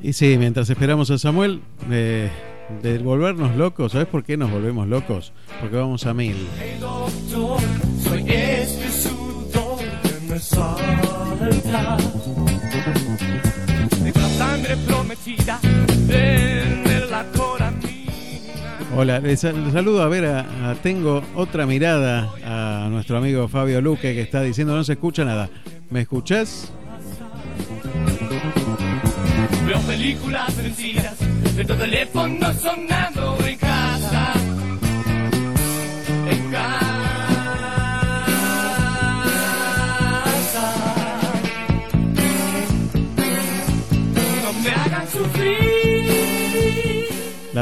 Y sí, mientras esperamos a Samuel, de volvernos locos, ¿sabes por qué nos volvemos locos? Porque vamos a mil. soy este Hola, les saludo a ver, a, tengo otra mirada a nuestro amigo Fabio Luque que está diciendo no se escucha nada. ¿Me escuchás? Veo películas vencidas, de tu teléfono sonando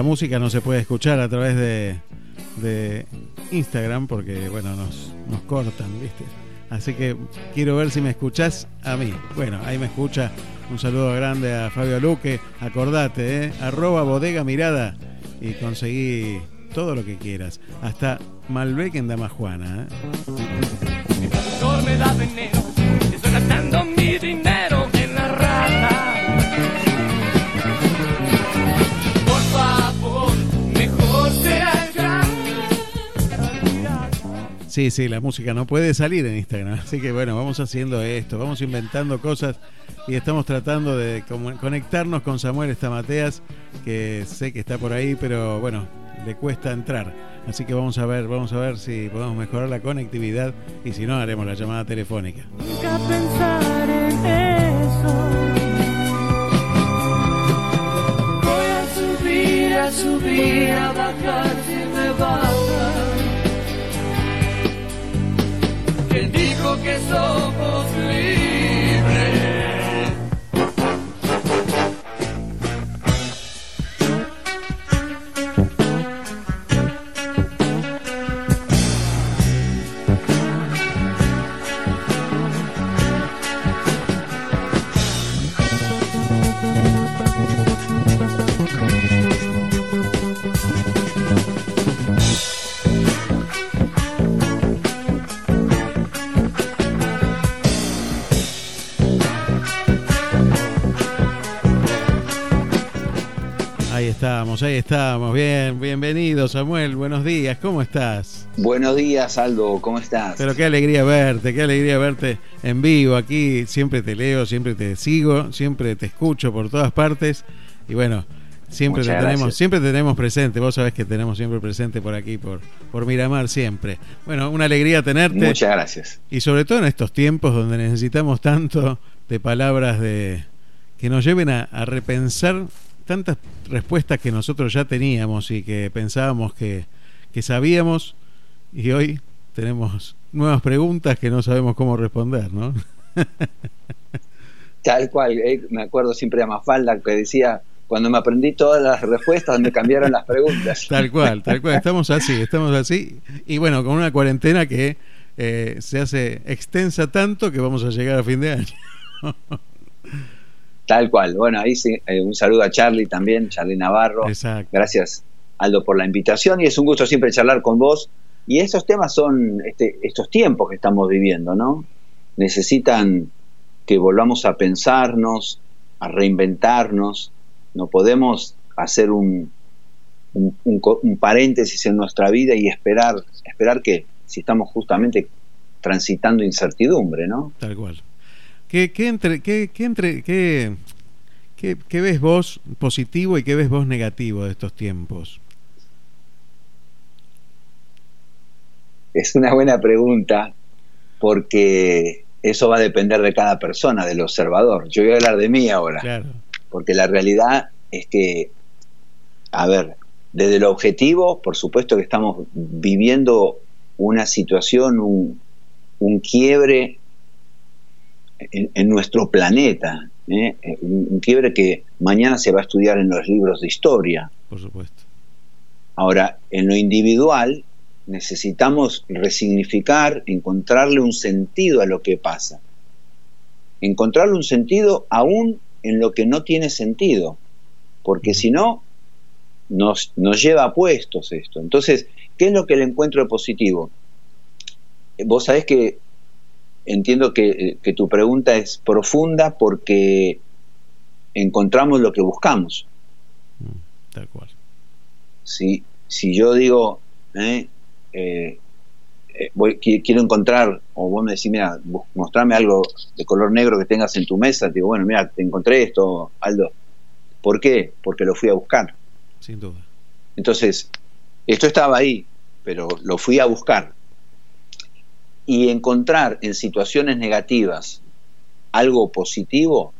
La música no se puede escuchar a través de, Instagram porque, bueno, nos, nos cortan, ¿viste? Así que quiero ver si me escuchás a mí. Bueno, ahí me escucha. Un saludo grande a Fabio Luque. Acordate, ¿eh? Arroba bodega mirada. Y conseguí todo lo que quieras. Hasta Malbec en Damajuana. ¿eh? Sí, sí, la música no puede salir en Instagram. Así que bueno, vamos haciendo esto, vamos inventando cosas y estamos tratando de conectarnos con Samuel Estamateas, que sé que está por ahí, pero bueno, le cuesta entrar. Así que vamos a ver, vamos a ver si podemos mejorar la conectividad y si no, haremos la llamada telefónica. pensar en eso. Voy a subir, a subir, a bajar si me que somos libres. Estamos, ahí estamos. Bien, bienvenido Samuel, buenos días, ¿cómo estás? Buenos días Aldo, ¿cómo estás? Pero qué alegría verte, qué alegría verte en vivo aquí. Siempre te leo, siempre te sigo, siempre te escucho por todas partes. Y bueno, siempre te tenemos, siempre tenemos presente. Vos sabés que tenemos siempre presente por aquí, por, por Miramar, siempre. Bueno, una alegría tenerte. Muchas gracias. Y sobre todo en estos tiempos donde necesitamos tanto de palabras de que nos lleven a repensar tantas respuestas que nosotros ya teníamos y que pensábamos que, sabíamos y hoy tenemos nuevas preguntas que no sabemos cómo responder, ¿no? Tal cual, eh, me acuerdo siempre de Mafalda que decía, cuando me aprendí todas las respuestas, donde cambiaron las preguntas. Tal cual, tal cual, estamos así, estamos así. Y bueno, con una cuarentena que eh, se hace extensa tanto que vamos a llegar a fin de año. Tal cual. Bueno, ahí sí, eh, un saludo a Charlie también, Charlie Navarro. Gracias, Aldo, por la invitación y es un gusto siempre charlar con vos. Y estos temas son este, estos tiempos que estamos viviendo, ¿no? Necesitan que volvamos a pensarnos, a reinventarnos. No podemos hacer un, un, un, paréntesis en nuestra vida y esperar, esperar que si estamos justamente transitando incertidumbre, ¿no? Tal cual. ¿Qué, entre, qué, entre, qué, qué, ves vos positivo y qué ves vos negativo de estos tiempos? Es una buena pregunta porque eso va a depender de cada persona, del observador. Yo voy a hablar de mí ahora. Porque la realidad es que, a ver, desde el objetivo, por supuesto que estamos viviendo una situación, un, un quiebre en, nuestro planeta. ¿eh? Un, quiebre que mañana se va a estudiar en los libros de historia. Por supuesto. Ahora, en lo individual, necesitamos resignificar, encontrarle un sentido a lo que pasa. Encontrarle un sentido aún en lo que no tiene sentido. Porque si no, nos, nos lleva a puestos esto. Entonces, ¿qué es lo que le encuentro de positivo? Vos sabés que entiendo que, que tu pregunta es profunda porque encontramos lo que buscamos. Mm, tal cual. Si, si yo digo, eh, eh, eh, voy, quiero encontrar, o vos me decís, mira, mostrame algo de color negro que tengas en tu mesa, te digo, bueno, mira, te encontré esto, Aldo. ¿Por qué? Porque lo fui a buscar. Sin duda. Entonces, esto estaba ahí, pero lo fui a buscar. Y encontrar en situaciones negativas algo positivo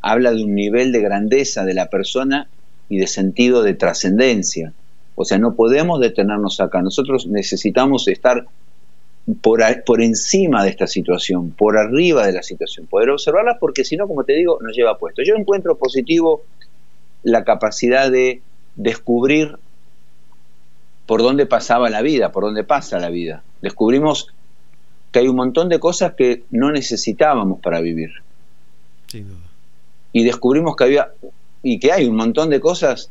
habla de un nivel de grandeza de la persona y de sentido de trascendencia. O sea, no podemos detenernos acá. Nosotros necesitamos estar por, por encima de esta situación, por arriba de la situación, poder observarla porque si no, como te digo, nos lleva puesto. Yo encuentro positivo la capacidad de descubrir por dónde pasaba la vida, por dónde pasa la vida. Descubrimos que hay un montón de cosas que no necesitábamos para vivir. Sin duda. Y descubrimos que había y que hay un montón de cosas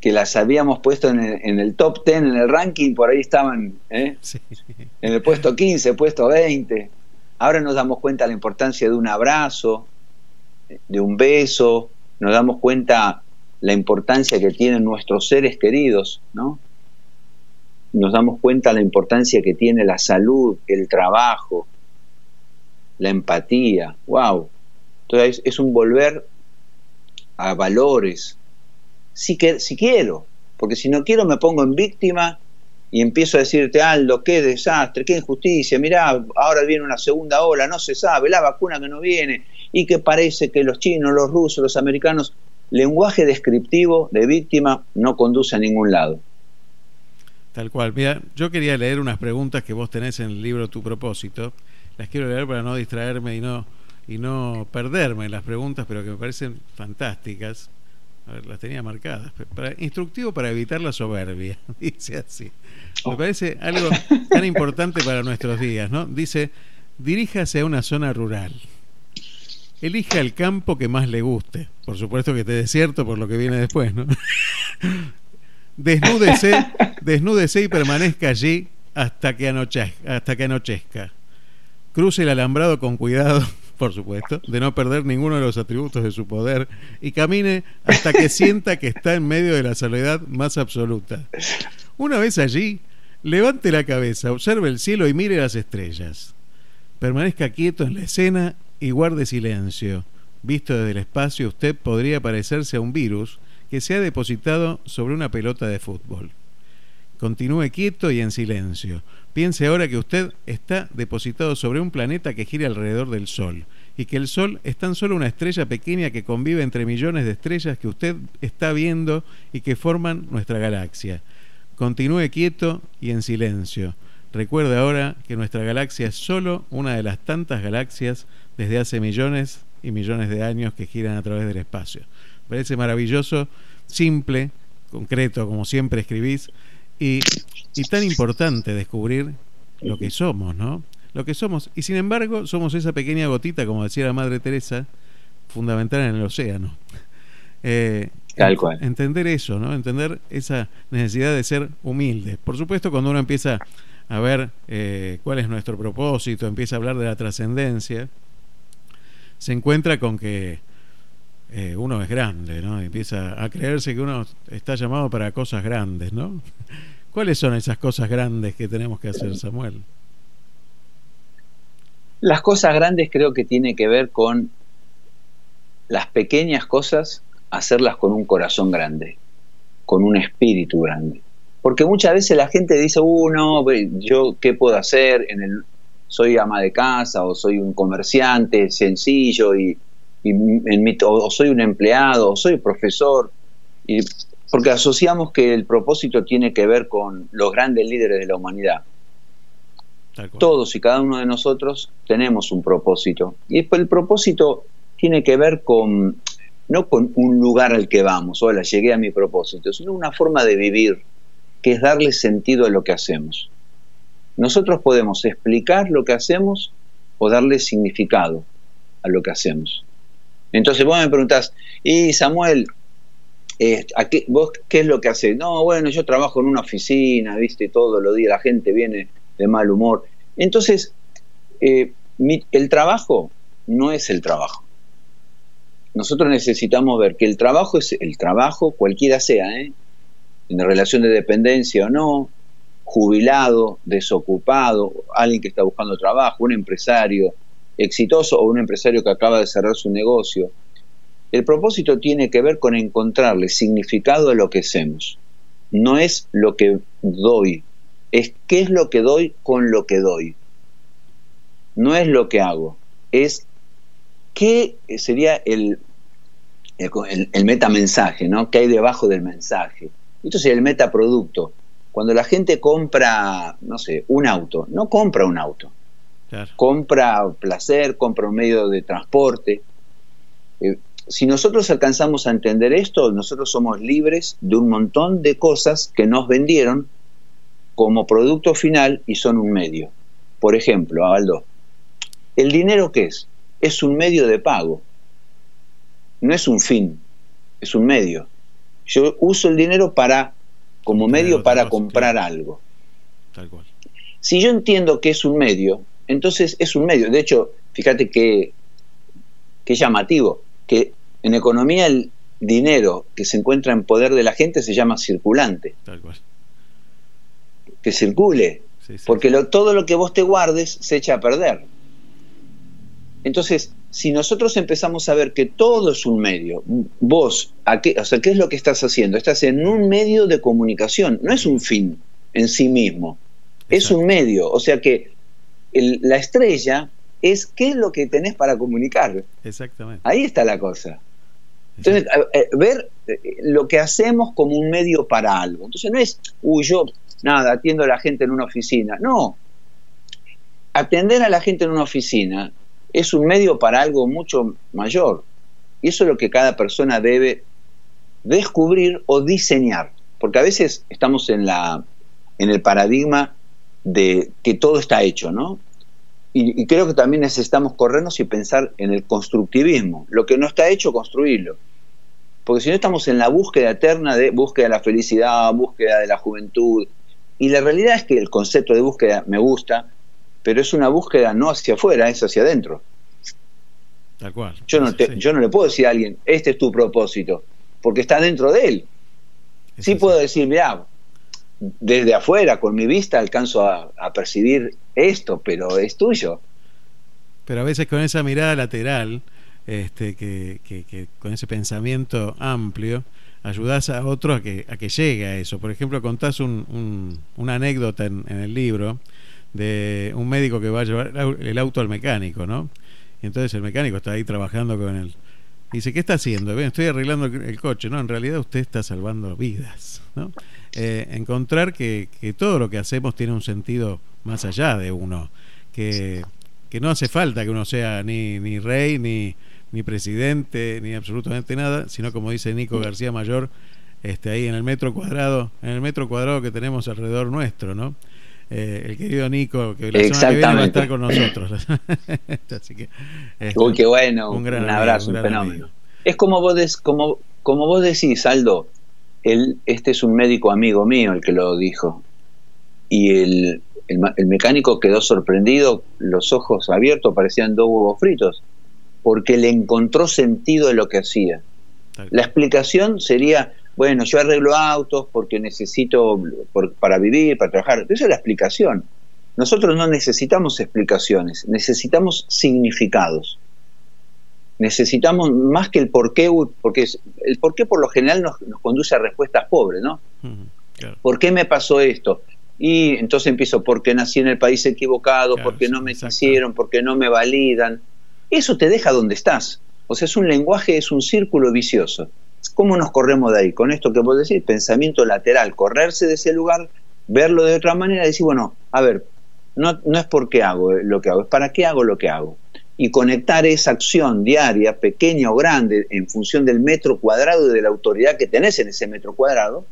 que las habíamos puesto en el, top 10, en el ranking, por ahí estaban ¿eh? en el puesto 15, puesto 20. Ahora nos damos cuenta de la importancia de un abrazo, de un beso, nos damos cuenta la importancia que tienen nuestros seres queridos, ¿no? Nos damos cuenta la importancia que tiene la salud, el trabajo, la empatía. ¡Wow! Entonces es un volver a valores, si, que, si quiero, porque si no quiero me pongo en víctima y empiezo a decirte, Aldo, qué desastre, qué injusticia, mirá, ahora viene una segunda ola, no se sabe, la vacuna que no viene, y que parece que los chinos, los rusos, los americanos, lenguaje descriptivo de víctima no conduce a ningún lado. Tal cual. Mira, yo quería leer unas preguntas que vos tenés en el libro Tu propósito. Las quiero leer para no distraerme y no, y no perderme en las preguntas, pero que me parecen fantásticas. A ver, las tenía marcadas. Para, instructivo para evitar la soberbia, dice así. Me oh. parece algo tan importante para nuestros días, ¿no? Dice, diríjase a una zona rural. Elija el campo que más le guste. Por supuesto que esté desierto por lo que viene después, ¿no? desnúdese, desnúdese y permanezca allí hasta que, anochezca, hasta que anochezca. Cruce el alambrado con cuidado por supuesto, de no perder ninguno de los atributos de su poder y camine hasta que sienta que está en medio de la soledad más absoluta. Una vez allí, levante la cabeza, observe el cielo y mire las estrellas. Permanezca quieto en la escena y guarde silencio. Visto desde el espacio, usted podría parecerse a un virus que se ha depositado sobre una pelota de fútbol. Continúe quieto y en silencio. Piense ahora que usted está depositado sobre un planeta que gira alrededor del Sol y que el Sol es tan solo una estrella pequeña que convive entre millones de estrellas que usted está viendo y que forman nuestra galaxia. Continúe quieto y en silencio. Recuerde ahora que nuestra galaxia es solo una de las tantas galaxias desde hace millones y millones de años que giran a través del espacio. Parece maravilloso, simple, concreto, como siempre escribís, y, tan importante descubrir lo que somos, ¿no? Lo que somos. Y sin embargo, somos esa pequeña gotita, como decía la Madre Teresa, fundamental en el océano. Eh, Tal cual. Entender eso, ¿no? Entender esa necesidad de ser humilde. Por supuesto, cuando uno empieza a ver eh, cuál es nuestro propósito, empieza a hablar de la trascendencia, se encuentra con que eh, uno es grande, ¿no? Empieza a creerse que uno está llamado para cosas grandes, ¿no? ¿Cuáles son esas cosas grandes que tenemos que hacer, Samuel? Las cosas grandes creo que tiene que ver con las pequeñas cosas, hacerlas con un corazón grande, con un espíritu grande. Porque muchas veces la gente dice, uh, no, yo qué puedo hacer, en el, soy ama de casa o soy un comerciante sencillo y y en o soy un empleado, o soy profesor, y, porque asociamos que el propósito tiene que ver con los grandes líderes de la humanidad. Todos y cada uno de nosotros tenemos un propósito. Y el propósito tiene que ver con, no con un lugar al que vamos, hola, llegué a mi propósito, sino una forma de vivir, que es darle sentido a lo que hacemos. Nosotros podemos explicar lo que hacemos o darle significado a lo que hacemos. Entonces vos me preguntás, y Samuel, ¿vos qué es lo que haces? No, bueno, yo trabajo en una oficina, viste, todos los días la gente viene de mal humor. Entonces, eh, el trabajo no es el trabajo. Nosotros necesitamos ver que el trabajo es el trabajo, cualquiera sea, ¿eh? en relación de dependencia o no, jubilado, desocupado, alguien que está buscando trabajo, un empresario exitoso o un empresario que acaba de cerrar su negocio. El propósito tiene que ver con encontrarle significado a lo que hacemos. No es lo que doy, es qué es lo que doy con lo que doy. No es lo que hago, es qué sería el, el, el metamensaje, ¿no? ¿Qué hay debajo del mensaje? Esto sería el metaproducto. Cuando la gente compra, no sé, un auto, no compra un auto. Compra placer, compra un medio de transporte. Eh, si nosotros alcanzamos a entender esto, nosotros somos libres de un montón de cosas que nos vendieron como producto final y son un medio. Por ejemplo, Aldo, ¿el dinero qué es? Es un medio de pago. No es un fin, es un medio. Yo uso el dinero para como medio para comprar algo. Tal cual. Si yo entiendo que es un medio, entonces es un medio. De hecho, fíjate que, que llamativo, que en economía el dinero que se encuentra en poder de la gente se llama circulante. Tal cual. Que circule. porque todo lo que vos te guardes se echa a perder. Entonces, si nosotros empezamos a ver que todo es un medio, vos, qué, o sea, ¿qué es lo que estás haciendo? Estás en un medio de comunicación, no es un fin en sí mismo, es un medio, o sea que la estrella es qué es lo que tenés para comunicar. Exactamente. Ahí está la cosa. Entonces, ver eh, lo que hacemos como un medio para algo. Entonces no es, uy, yo, nada, atiendo a la gente en una oficina. No. Atender a la gente en una oficina es un medio para algo mucho mayor. Y eso es lo que cada persona debe descubrir o diseñar. Porque a veces estamos en, la, en el paradigma de que todo está hecho, ¿no? Y, creo que también necesitamos corrernos y pensar en el constructivismo. Lo que no está hecho, construirlo. Porque si no estamos en la búsqueda eterna de búsqueda de la felicidad, búsqueda de la juventud. Y la realidad es que el concepto de búsqueda me gusta, pero es una búsqueda no hacia afuera, es hacia adentro. Tal cual. Yo no, yo no le puedo decir a alguien, este es tu propósito, porque está dentro de él. sí puedo decir, mira, desde afuera, con mi vista, alcanzo a, percibir esto, pero es tuyo. Pero a veces con esa mirada lateral, este, que, que, con ese pensamiento amplio, ayudas a otro a que, a que llegue a eso. Por ejemplo, contás un, una anécdota en, el libro de un médico que va a llevar el auto al mecánico, ¿no? Y entonces el mecánico está ahí trabajando con él. Dice, ¿qué está haciendo? Estoy arreglando el coche. No, en realidad usted está salvando vidas, ¿no? Eh, encontrar que, que, todo lo que hacemos tiene un sentido más allá de uno, que, que no hace falta que uno sea ni, ni rey, ni, ni presidente, ni absolutamente nada, sino como dice Nico García Mayor, este, ahí en el metro cuadrado, en el metro cuadrado que tenemos alrededor nuestro, ¿no? Eh, el querido Nico, que la semana que viene va a estar con nosotros. Así que, este, Uy, qué bueno, un, gran abrazo, un, fenómeno. Es como vos, como, como vos decís, Aldo, él, este es un médico amigo mío el que lo dijo, y el, el, mecánico quedó sorprendido, los ojos abiertos, parecían dos huevos fritos, porque le encontró sentido en lo que hacía. La explicación sería, bueno, yo arreglo autos porque necesito para vivir, para trabajar. Esa es la explicación. Nosotros no necesitamos explicaciones, necesitamos significados. Necesitamos más que el por qué, porque el por qué por lo general nos, conduce a respuestas pobres, ¿no? ¿Por qué me pasó esto? Y entonces empiezo, porque nací en el país equivocado, porque no me hicieron, porque no me validan. Eso te deja donde estás. O sea, es un lenguaje, es un círculo vicioso. ¿Cómo nos corremos de ahí? Con esto que vos decís, pensamiento lateral, correrse de ese lugar, verlo de otra manera decir, bueno, a ver, no, no es por qué hago lo que hago, es para qué hago lo que hago. Y conectar esa acción diaria, pequeña o grande, en función del metro cuadrado y de la autoridad que tenés en ese metro cuadrado,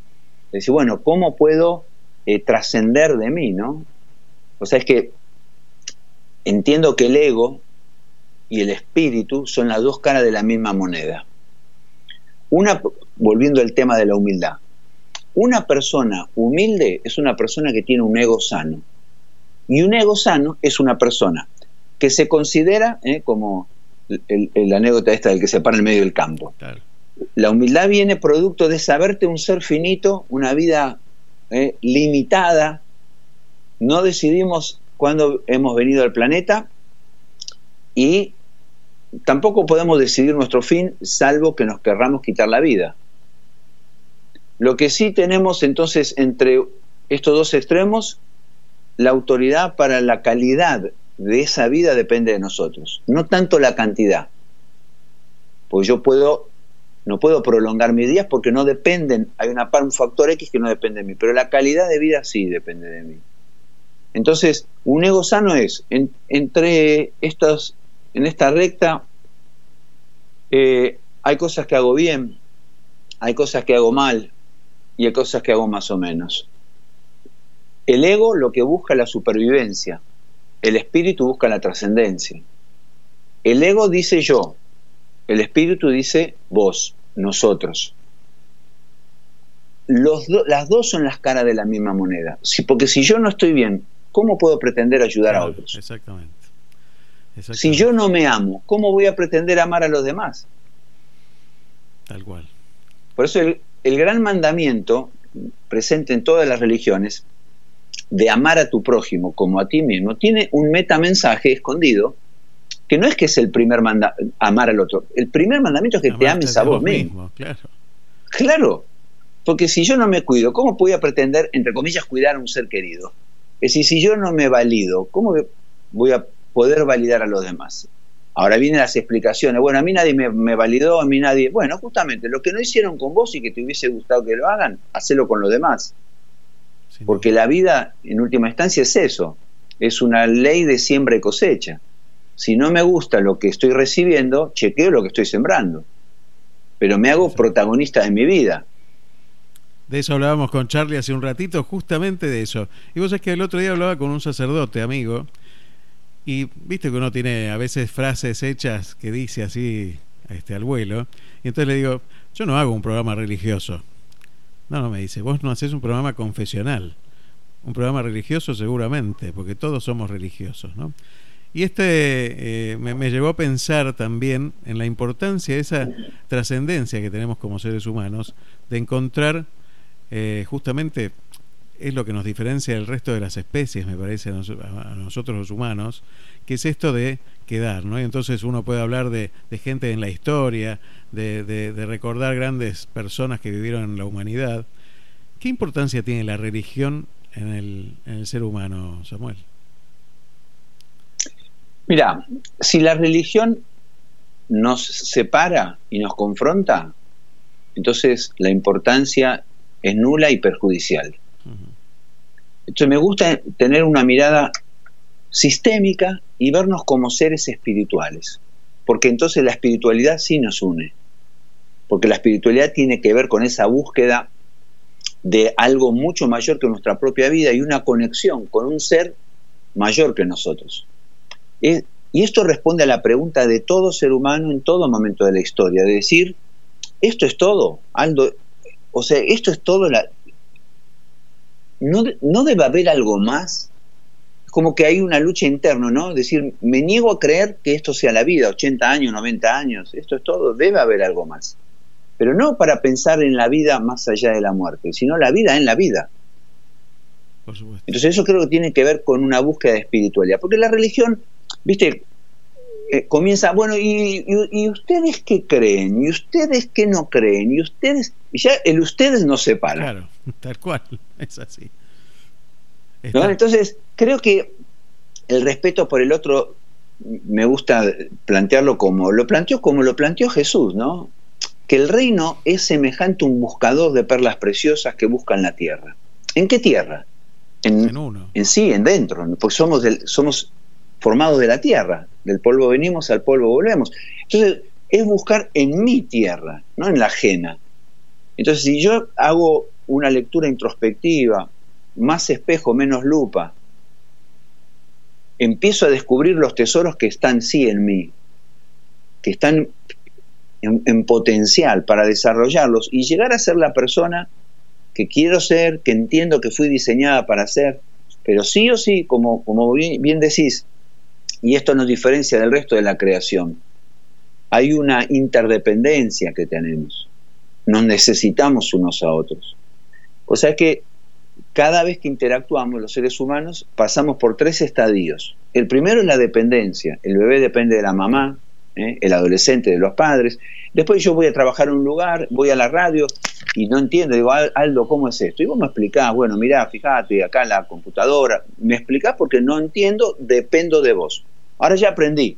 decir, bueno, ¿cómo puedo eh, trascender de mí, no? O sea, es que entiendo que el ego y el espíritu son las dos caras de la misma moneda. Una, volviendo al tema de la humildad. Una persona humilde es una persona que tiene un ego sano. Y un ego sano es una persona que se considera, eh, como el, anécdota esta del que se para en medio del campo. La humildad viene producto de saberte un ser finito, una vida eh, limitada. No decidimos cuándo hemos venido al planeta y tampoco podemos decidir nuestro fin salvo que nos querramos quitar la vida. Lo que sí tenemos entonces entre estos dos extremos, la autoridad para la calidad de esa vida depende de nosotros, no tanto la cantidad. Pues yo puedo, no puedo prolongar mis días porque no dependen, hay una, un factor X que no depende de mí, pero la calidad de vida sí depende de mí. Entonces, un ego sano es entre estos en esta recta eh, hay cosas que hago bien, hay cosas que hago mal y hay cosas que hago más o menos. El ego lo que busca es la supervivencia, el espíritu busca la trascendencia. El ego dice yo, el espíritu dice vos, nosotros. Los las dos son las caras de la misma moneda. porque si yo no estoy bien, ¿cómo puedo pretender ayudar a otros? Exactamente. Si yo no me amo, ¿cómo voy a pretender amar a los demás? Tal cual. Por eso el, gran mandamiento presente en todas las religiones de amar a tu prójimo como a ti mismo tiene un metamensaje escondido que no es que es el primer mandamiento, amar al otro. El primer mandamiento es que te ames a vos, mismo. Claro. claro. Porque si yo no me cuido, ¿cómo voy a pretender, entre comillas, cuidar a un ser querido? Es decir, si yo no me valido, ¿cómo voy a poder validar a los demás. Ahora vienen las explicaciones. Bueno, a mí nadie me, validó, a mí nadie. Bueno, justamente lo que no hicieron con vos y que te hubiese gustado que lo hagan, hacelo con los demás. Porque la vida, en última instancia, es eso. Es una ley de siembra y cosecha. Si no me gusta lo que estoy recibiendo, chequeo lo que estoy sembrando. Pero me hago protagonista de mi vida. De eso hablábamos con Charlie hace un ratito, justamente de eso. Y vos es que el otro día hablaba con un sacerdote, amigo, y viste que uno tiene a veces frases hechas que dice así este, al vuelo. Y entonces le digo, yo no hago un programa religioso. No, no, me dice, vos no haces un programa confesional. Un programa religioso seguramente, porque todos somos religiosos, ¿no? Y este eh, me, llevó a pensar también en la importancia de esa trascendencia que tenemos como seres humanos, de encontrar eh, justamente es lo que nos diferencia del resto de las especies, me parece, a, nosotros los humanos, que es esto de quedar, ¿no? Y entonces uno puede hablar de, gente en la historia, de, recordar grandes personas que vivieron en la humanidad. ¿Qué importancia tiene la religión en el, en el ser humano, Samuel? Mira, si la religión nos separa y nos confronta, entonces la importancia es nula y perjudicial. Entonces me gusta tener una mirada sistémica y vernos como seres espirituales, porque entonces la espiritualidad sí nos une, porque la espiritualidad tiene que ver con esa búsqueda de algo mucho mayor que nuestra propia vida y una conexión con un ser mayor que nosotros. y esto responde a la pregunta de todo ser humano en todo momento de la historia, de decir, esto es todo, Aldo, o sea, esto es todo la, ¿no, debe haber algo más? Como que hay una lucha interna, ¿no? Es decir, me niego a creer que esto sea la vida, 80 años, 90 años, esto es todo, debe haber algo más. Pero no para pensar en la vida más allá de la muerte, sino la vida en la vida. Entonces eso creo que tiene que ver con una búsqueda de espiritualidad, porque la religión, viste, eh, comienza, bueno, y, ustedes qué creen? ¿Y ustedes qué no creen? ¿Y ustedes? Y ya el ustedes no separa. Claro, tal cual, es así. Entonces, creo que el respeto por el otro me gusta plantearlo como lo planteó como lo planteó Jesús, ¿no? Que el reino es semejante a un buscador de perlas preciosas que busca en la tierra. ¿En qué tierra? En, uno. En sí, en dentro, porque somos del, somos formados de la tierra. Del polvo venimos, al polvo volvemos. Entonces, es buscar en mi tierra, no en la ajena. Entonces, si yo hago una lectura introspectiva, más espejo, menos lupa, empiezo a descubrir los tesoros que están sí en mí, que están en, potencial para desarrollarlos y llegar a ser la persona que quiero ser, que entiendo que fui diseñada para ser, pero sí o sí, como, como bien decís, y esto nos diferencia del resto de la creación, hay una interdependencia que tenemos, nos necesitamos unos a otros. O sea que cada vez que interactuamos los seres humanos pasamos por tres estadios. El primero es la dependencia, el bebé depende de la mamá, ¿eh? el adolescente de los padres. Después yo voy a trabajar en un lugar, voy a la radio y no entiendo, digo, Aldo, ¿cómo es esto? Y vos me explicás, bueno, mirá, fíjate, acá la computadora, me explicás porque no entiendo, dependo de vos. Ahora ya aprendí.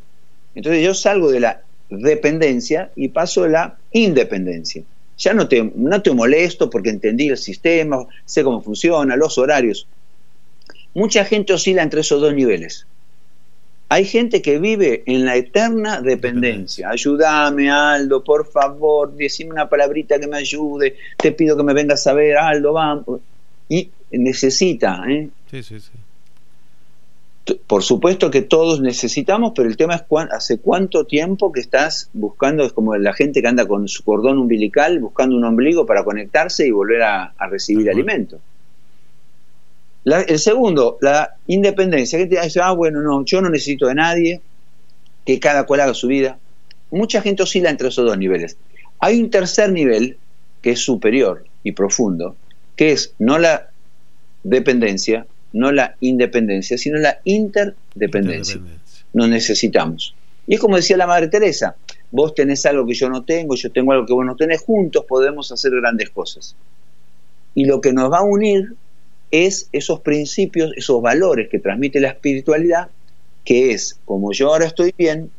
Entonces yo salgo de la dependencia y paso a la independencia. Ya no te, no te molesto porque entendí el sistema, sé cómo funciona, los horarios. Mucha gente oscila entre esos dos niveles. Hay gente que vive en la eterna dependencia. Ayúdame, Aldo, por favor, decime una palabrita que me ayude, te pido que me vengas a ver, Aldo, vamos. Y necesita. ¿eh? Sí, sí, sí. Por supuesto que todos necesitamos, pero el tema es hace cuánto tiempo que estás buscando, es como la gente que anda con su cordón umbilical, buscando un ombligo para conectarse y volver a, recibir alimento el segundo, la independencia. Gente dice, ah, bueno, no, yo no necesito de nadie, que cada cual haga su vida. Mucha gente oscila entre esos dos niveles. Hay un tercer nivel que es superior y profundo, que es no la dependencia, no la independencia, sino la interdependencia. Nos necesitamos. Y es como decía la Madre Teresa, vos tenés algo que yo no tengo, yo tengo algo que vos no tenés, juntos podemos hacer grandes cosas. Y lo que nos va a unir es esos principios, esos valores que transmite la espiritualidad, que es, como yo ahora estoy bien,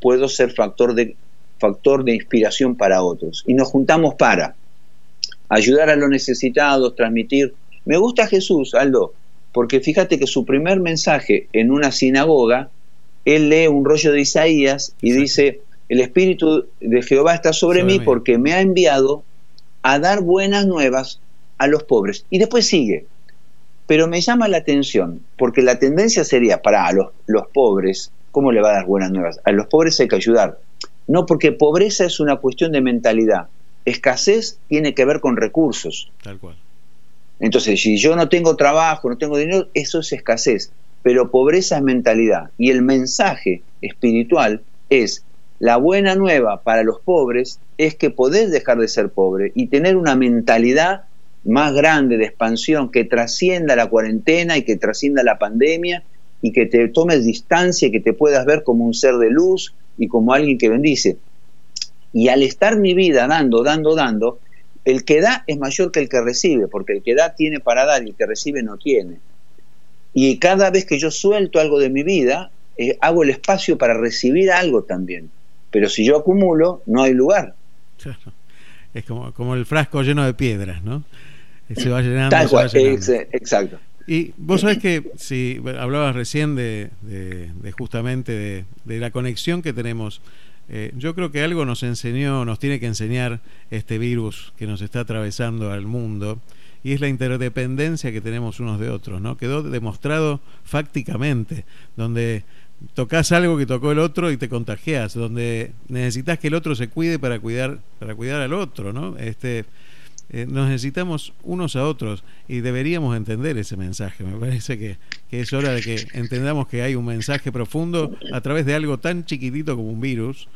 puedo ser factor de, factor de inspiración para otros. Y nos juntamos para ayudar a los necesitados, transmitir. Me gusta Jesús, Aldo, porque fíjate que su primer mensaje en una sinagoga, él lee un rollo de Isaías y dice, el Espíritu de Jehová está sobre, mí porque me ha enviado a dar buenas nuevas a los pobres. Y después sigue, pero me llama la atención, porque la tendencia sería para a los, los pobres, ¿cómo le va a dar buenas nuevas? A los pobres hay que ayudar. No, porque pobreza es una cuestión de mentalidad. Escasez tiene que ver con recursos. Tal cual. Entonces, si yo no tengo trabajo, no tengo dinero, eso es escasez. Pero pobreza es mentalidad. Y el mensaje espiritual es, la buena nueva para los pobres es que podés dejar de ser pobre y tener una mentalidad más grande de expansión que trascienda la cuarentena y que trascienda la pandemia y que te tomes distancia y que te puedas ver como un ser de luz y como alguien que bendice. Y al estar mi vida dando, dando, dando, el que da es mayor que el que recibe, porque el que da tiene para dar y el que recibe no tiene. Y cada vez que yo suelto algo de mi vida, eh, hago el espacio para recibir algo también. Pero si yo acumulo, no hay lugar. Es como, como el frasco lleno de piedras, ¿no? se va llenando. Tal cual, exacto. Y vos sabés que si hablabas recién de, de, justamente de, la conexión que tenemos, eh, yo creo que algo nos enseñó, nos tiene que enseñar este virus que nos está atravesando al mundo, y es la interdependencia que tenemos unos de otros, ¿no? Quedó demostrado fácticamente, donde tocas algo que tocó el otro y te contagias, donde necesitas que el otro se cuide para cuidar, para cuidar al otro, ¿no? Este, eh, nos necesitamos unos a otros y deberíamos entender ese mensaje. Me parece que, es hora de que entendamos que hay un mensaje profundo a través de algo tan chiquitito como un virus,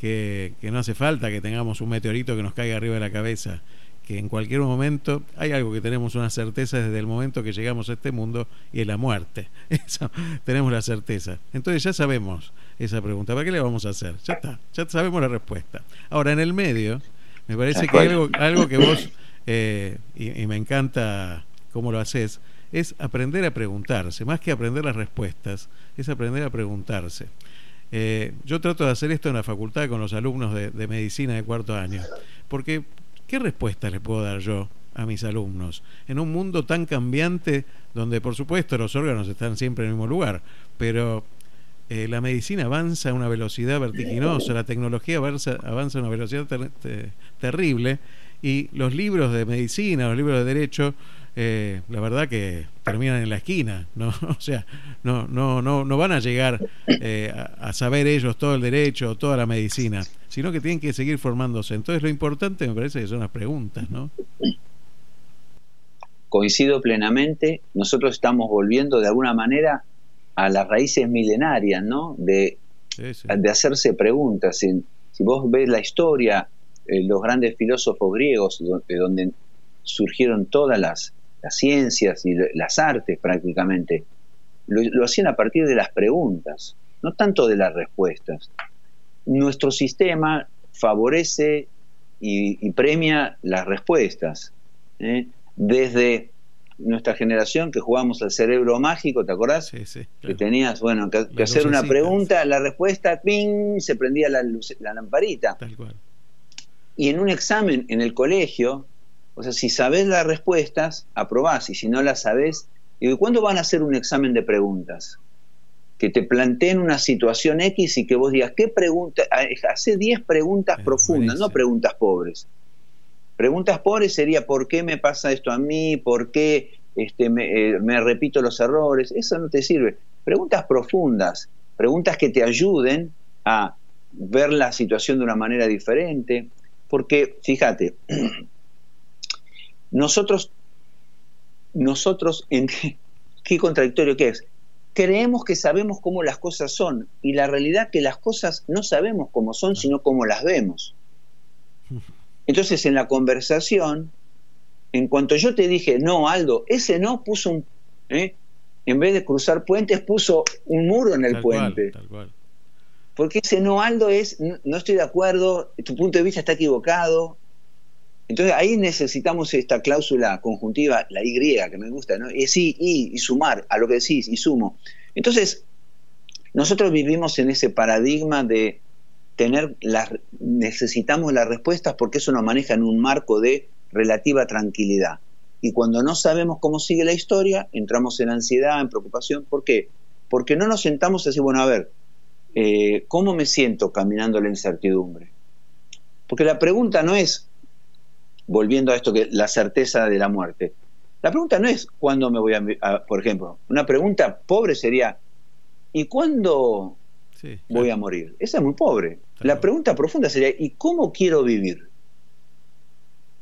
que, que no hace falta que tengamos un meteorito que nos caiga arriba de la cabeza, que en cualquier momento hay algo que tenemos una certeza desde el momento que llegamos a este mundo y es la muerte. Eso, tenemos la certeza. Entonces ya sabemos esa pregunta. ¿Para qué le vamos a hacer? Ya está, ya sabemos la respuesta. Ahora, en el medio, me parece que algo, algo que vos eh, y, me encanta cómo lo haces, es aprender a preguntarse, más que aprender las respuestas, es aprender a preguntarse. Eh, yo trato de hacer esto en la facultad con los alumnos de, medicina de cuarto año, porque ¿qué respuesta le puedo dar yo a mis alumnos en un mundo tan cambiante donde por supuesto los órganos están siempre en el mismo lugar, pero eh, la medicina avanza a una velocidad vertiginosa, la tecnología avanza, avanza a una velocidad terrible y los libros de medicina, los libros de derecho, eh, la verdad que terminan en la esquina, ¿no? O sea, no, no, no, no van a llegar eh, a, saber ellos todo el derecho, toda la medicina, sino que tienen que seguir formándose. Entonces lo importante me parece que son las preguntas, ¿no? Coincido plenamente, nosotros estamos volviendo de alguna manera a las raíces milenarias, ¿no? De, de hacerse preguntas. Si, si, vos ves la historia, eh, los grandes filósofos griegos, de donde surgieron todas las, las ciencias y las artes prácticamente, lo, hacían a partir de las preguntas, no tanto de las respuestas. Nuestro sistema favorece y, premia las respuestas. ¿eh? Desde nuestra generación que jugamos al cerebro mágico, ¿te acordás? Sí, sí, Que tenías, bueno, que, hacer una pregunta, la respuesta, ¡ping! se prendía la, la lamparita. Tal cual. Y en un examen en el colegio, o sea, si sabes las respuestas, aprobás, y si no las sabes, digo, ¿cuándo van a hacer un examen de preguntas? Que te planteen una situación X y que vos digas, ¿qué pregunta? Ah, hace 10 preguntas profundas, no preguntas pobres. Preguntas pobres sería, ¿por qué me pasa esto a mí? ¿Por qué este, eh, me, repito los errores? Eso no te sirve. Preguntas profundas, preguntas que te ayuden a ver la situación de una manera diferente. Porque, fíjate, Nosotros, nosotros, en, qué contradictorio que es, creemos que sabemos cómo las cosas son y la realidad que las cosas no sabemos cómo son, sino cómo las vemos. Entonces en la conversación, en cuanto yo te dije, no, Aldo, ese no puso un, ¿eh? en vez de cruzar puentes, puso un muro en el puente. Porque ese no, Aldo, es, no estoy de acuerdo, tu punto de vista está equivocado, entonces ahí necesitamos esta cláusula conjuntiva, la Y, que me gusta, ¿no? Y sí, y, y sumar a lo que decís, y sumo. Entonces, nosotros vivimos en ese paradigma de tener las, necesitamos las respuestas porque eso nos maneja en un marco de relativa tranquilidad. Y cuando no sabemos cómo sigue la historia, entramos en ansiedad, en preocupación. ¿Por qué? Porque no nos sentamos a decir, bueno, a ver, eh, ¿cómo me siento caminando la incertidumbre? Porque la pregunta no es volviendo a esto que la certeza de la muerte. La pregunta no es cuándo me voy a, por ejemplo, una pregunta pobre sería ¿y cuándo voy a morir? Esa es muy pobre. La pregunta profunda sería ¿y cómo quiero vivir?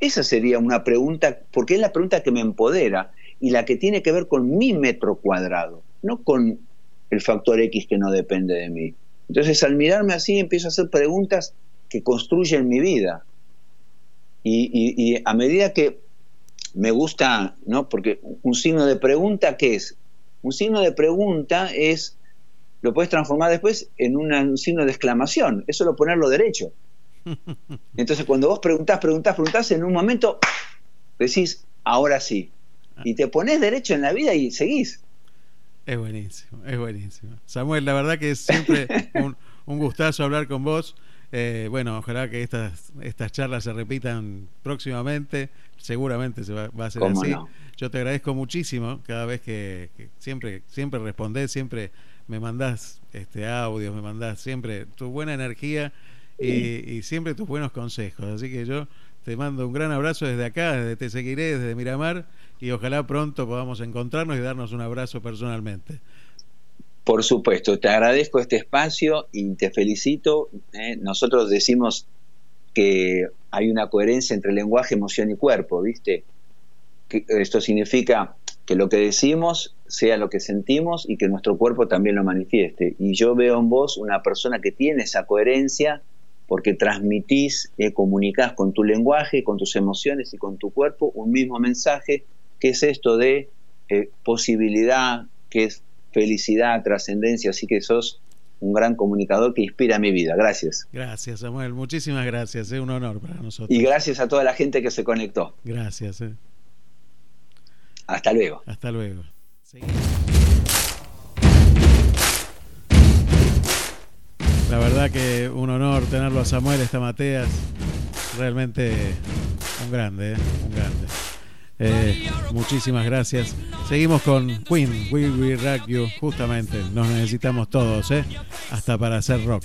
Esa sería una pregunta, porque es la pregunta que me empodera y la que tiene que ver con mi metro cuadrado, no con el factor X que no depende de mí. Entonces, al mirarme así, empiezo a hacer preguntas que construyen mi vida. Y, a medida que me gusta, ¿no? Porque un signo de pregunta, ¿qué es? Un signo de pregunta es, lo puedes transformar después en un signo de exclamación, eso lo ponerlo derecho. Entonces cuando vos preguntás, preguntás, preguntás, en un momento decís, ahora sí. Y te pones derecho en la vida y seguís. Es buenísimo, es buenísimo. Samuel, la verdad que es siempre un, un gustazo hablar con vos. Eh, bueno, ojalá que estas, estas charlas se repitan próximamente. Seguramente se va, a ser así. Yo te agradezco muchísimo cada vez que, siempre, siempre respondés, siempre me mandás este audios, me mandás siempre tu buena energía y, siempre tus buenos consejos. Así que yo te mando un gran abrazo desde acá, desde Te Seguiré, desde Miramar, y ojalá pronto podamos encontrarnos y darnos un abrazo personalmente. Por supuesto, te agradezco este espacio y te felicito. ¿eh? Nosotros decimos que hay una coherencia entre lenguaje, emoción y cuerpo, ¿viste? esto significa que lo que decimos sea lo que sentimos y que nuestro cuerpo también lo manifieste. Y yo veo en vos una persona que tiene esa coherencia porque transmitís, eh, comunicás con tu lenguaje, con tus emociones y con tu cuerpo un mismo mensaje, que es esto de eh, posibilidad, que es felicidad, trascendencia, así que sos un gran comunicador que inspira mi vida. Gracias. Gracias, Samuel. Muchísimas gracias. Es un honor para nosotros. Y gracias a toda la gente que se conectó. Gracias. Hasta luego. Hasta luego. La verdad que un honor tenerlo a Samuel esta Mateas. Realmente un grande, ¿eh? un grande. Eh, muchísimas gracias. Seguimos con Queen, We Will Rock You, justamente. Nos necesitamos todos, ¿eh? Hasta para hacer rock.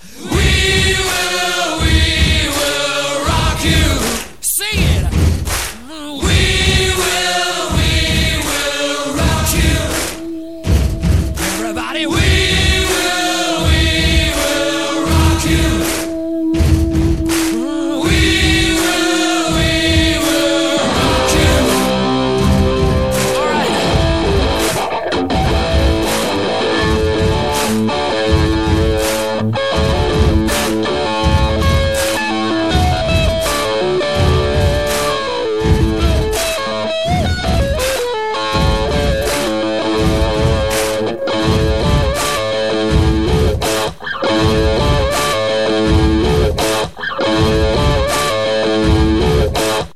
We will, we will rock you.